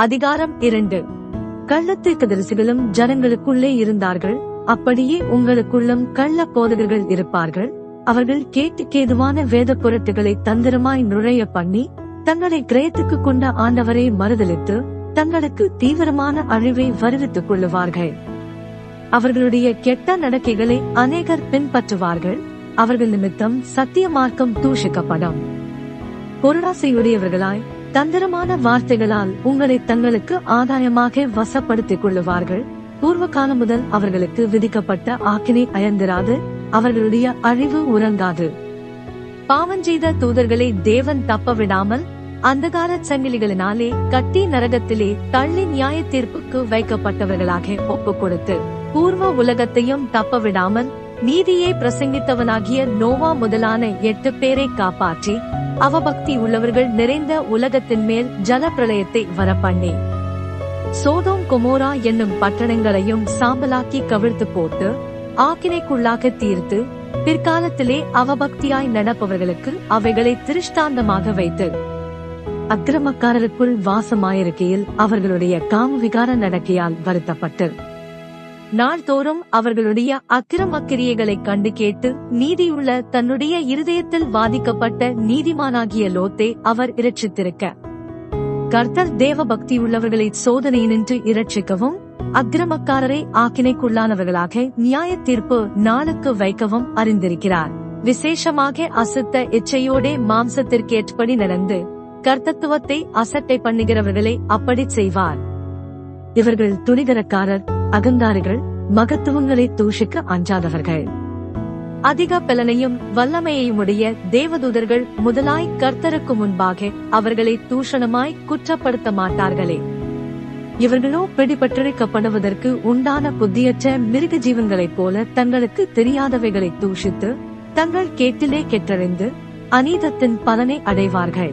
அதிகாரம் இரண்டு. கள்ளத்தீர்க்கதரிசிகளும் ஜனங்களுக்குள்ளே இருந்தார்கள். அப்படியே உங்களுக்குள்ளும் கள்ள போதகர்கள் இருப்பார்கள். அவர்கள் கேட்டுக்கேதுவான வேத புரட்டுகளை தந்திரமாய் நுழைய பண்ணி தங்களை கிரயத்துக்கு கொண்ட ஆண்டவரை மறுதளித்து தங்களுக்கு தீவிரமான அழிவை வருவித்துக் கொள்ளுவார்கள். அவர்களுடைய கெட்ட நடக்கைகளை அநேகர் பின்பற்றுவார்கள். அவர்கள் நிமித்தம் சத்திய மார்க்கம் தூஷிக்கப்படும். பொருளாசையுடையவர்களாய் தந்திரமான வார்த்தைகளால் உங்களை தங்களுக்கு ஆதாயமாக வசப்படுத்திக் கொள்ளுவார்கள். பூர்வ காலம் முதல் அவர்களுக்கு விதிக்கப்பட்ட ஆக்கினை அயர்ந்திராது அவர்களுடைய அழிவு உறங்காது. பாவஞ்செய்த தூதர்களை தேவன் தப்ப விடாமல் அந்தகார சங்கிலிகளினாலே கட்டி நரகத்திலே தள்ளி நியாய தீர்ப்புக்கு வைக்கப்பட்டவர்களாக ஒப்புக் கொடுத்து பூர்வ உலகத்தையும் தப்ப விடாமல் நீதியை பிரசங்கித்தவனாகிய நோவா முதலான எட்டு பேரை காப்பாற்றி அவபக்தி உள்ளவர்கள் நிறைந்த உலகத்தின் மேல் ஜல பிரளயத்தை வரப்பண்ணேன் சோதோம் கொமோரா என்னும் பட்டணங்களையும் சாம்பலாக்கி கவிழ்த்து போட்டு ஆக்கினைக்குள்ளாக தீர்த்து பிற்காலத்திலே அவபக்தியாய் நடப்பவர்களுக்கு அவைகளை திருஷ்டாந்தமாக வைத்து அக்கிரமக்காரருக்குள் வாசமாயிருக்கையில் அவர்களுடைய காம விகார நடக்கையால் வருத்தப்பட்டு நாள்தோறும் அவர்களுடைய அக்கிரமக்கிரியைகளை கண்டு கேட்டு நீதியுள்ள தன்னுடைய இருதயத்தில் வாதிக்கப்பட்ட நீதிமானாகிய லோத்தே அவர் இரட்சித்திருக்க. கர்த்தர் தேவ பக்தியுள்ளவர்களை சோதனையினின்று இரட்சிக்கவும் அக்கிரமக்காரரை ஆக்கினைக்குள்ளானவர்களாக நியாய தீர்ப்பு நாளுக்கு வைக்கவும் அறிந்திருக்கிறார். விசேஷமாக அசுத்த இச்சையோடே மாம்சத்திற்கேற்படி நடந்து கர்த்தத்துவத்தை அசட்டை பண்ணுகிறவர்களை அப்படி செய்வார். இவர்கள் துணிகரக்காரர் அகங்காரிகள் மகத்துவங்களை தூஷிக்க அஞ்சாதவர்கள். அதிக பலனையும் வல்லமையையும் உடைய தேவதூதர்கள் முதலாய் கர்த்தருக்கு முன்பாக அவர்களை தூஷணமாய் குற்றப்படுத்த மாட்டார்களே. இவர்களோ பிடிபட்டிருக்கப்படுவதற்கு உண்டான புத்தியற்ற மிருக ஜீவன்களைப் போல தங்களுக்கு தெரியாதவைகளை தூஷித்து தங்கள் கேட்டிலே கெட்டறிந்து அநீதத்தின் பலனை அடைவார்கள்.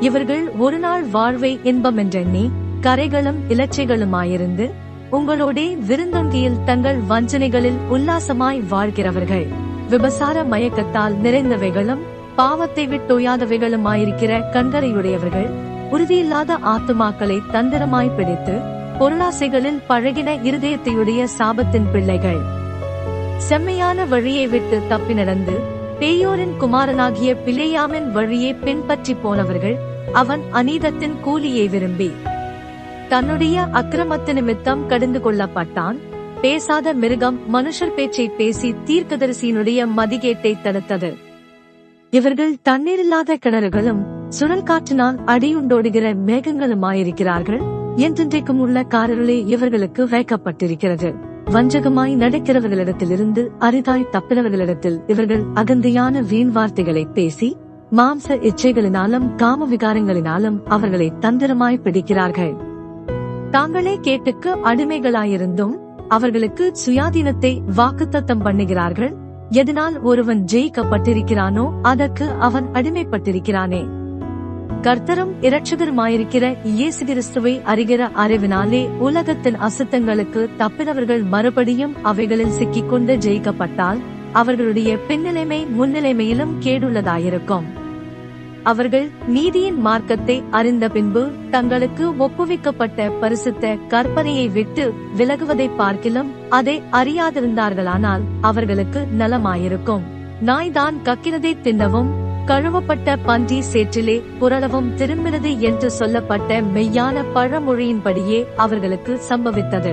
இவர்கள் ஒரு நாள் வாழ்வை இன்பமென்றெண்ணி கரைகளும் இலச்சைகளுமாயிருந்து உங்களோடே விருந்தொங்கியில் தங்கள் வஞ்சனைகளில் உல்லாசமாய் வாழ்கிறவர்கள். விபசார மயக்கத்தால் நிறைந்தவைகளும் பாவத்தை விட்டொயாதவைகளுமாயிருக்கிற கண்கரையுடையவர்கள் உறுதியில்லாத ஆத்துமாக்களை தந்திரமாய் பிடித்து பொருளாசைகளில் பழகின இருதயத்தையுடைய சாபத்தின் பிள்ளைகள். செம்மையான வழியை விட்டு தப்பி நடந்து பேயோரின் குமாரனாகிய பிளேயாமின் வழியை பின்பற்றி போனவர்கள் அவன் அநீதத்தின் கூலியை விரும்பி. தன்னுடைய அக்கிரமத்து நிமித்தம் கடிந்து கொள்ளப்பட்டான். பேசாத மிருகம் மனுஷர் பேச்சை பேசி தீர்க்கதரிசியினுடைய மதிகேட்டை தடுத்தது. இவர்கள் தண்ணீரில்லாத கிணறுகளும் சுழல் காற்றினால் அடியுண்டோடுகிற மேகங்களுமாயிருக்கிறார்கள். என்றென்றைக்கும் உள்ள காரர்களே இவர்களுக்கு வைக்கப்பட்டிருக்கிறது. வஞ்சகமாய் நடக்கிறவர்களிடத்திலிருந்து அரிதாய் தப்பினவர்களிடத்தில் இவர்கள் அகந்தையான வீண் வார்த்தைகளை பேசி மாம்ச இச்சைகளினாலும் காம விகாரங்களினாலும் அவர்களை தந்திரமாய் பிடிக்கிறார்கள். தாங்களே கேட்டுக்கு அடிமைகளாயிருந்தும் அவர்களுக்கு சுயாதீனத்தை வாக்குத்தத்தம் பண்ணுகிறார்கள். எதனால் ஒருவன் ஜெயிக்கப்பட்டிருக்கிறானோ அதற்கு அவன் அடிமைப்பட்டிருக்கிறானே. கர்த்தரும் இரட்சகருமாயிருக்கிற இயேசு கிறிஸ்துவை அறிகிற அறிவினாலே உலகத்தின் அசுத்தங்களுக்கு தப்பினவர்கள் மறுபடியும் அவைகளில் சிக்கிக்கொண்டு ஜெயிக்கப்பட்டால் அவர்களுடைய பின்னிலைமை முன்னிலைமையிலும் கேடுள்ளதாயிருக்கும். அவர்கள் நீதியின் மார்க்கத்தை அறிந்த பின்பு தங்களுக்கு ஒப்புவிக்கப்பட்ட பரிசுத்த கற்பனையை விட்டு விலகுவதை பார்க்கிலும் அதை அறியாதிருந்தார்களானால் அவர்களுக்கு நலமாயிருக்கும். நாய்தான் கக்கினதை தின்னவும் கழுவப்பட்ட பன்றி சேற்றிலே புரளவும் திரும்பினது என்று சொல்லப்பட்ட மெய்யான பழமொழியின்படியே அவர்களுக்கு சம்பவித்தது.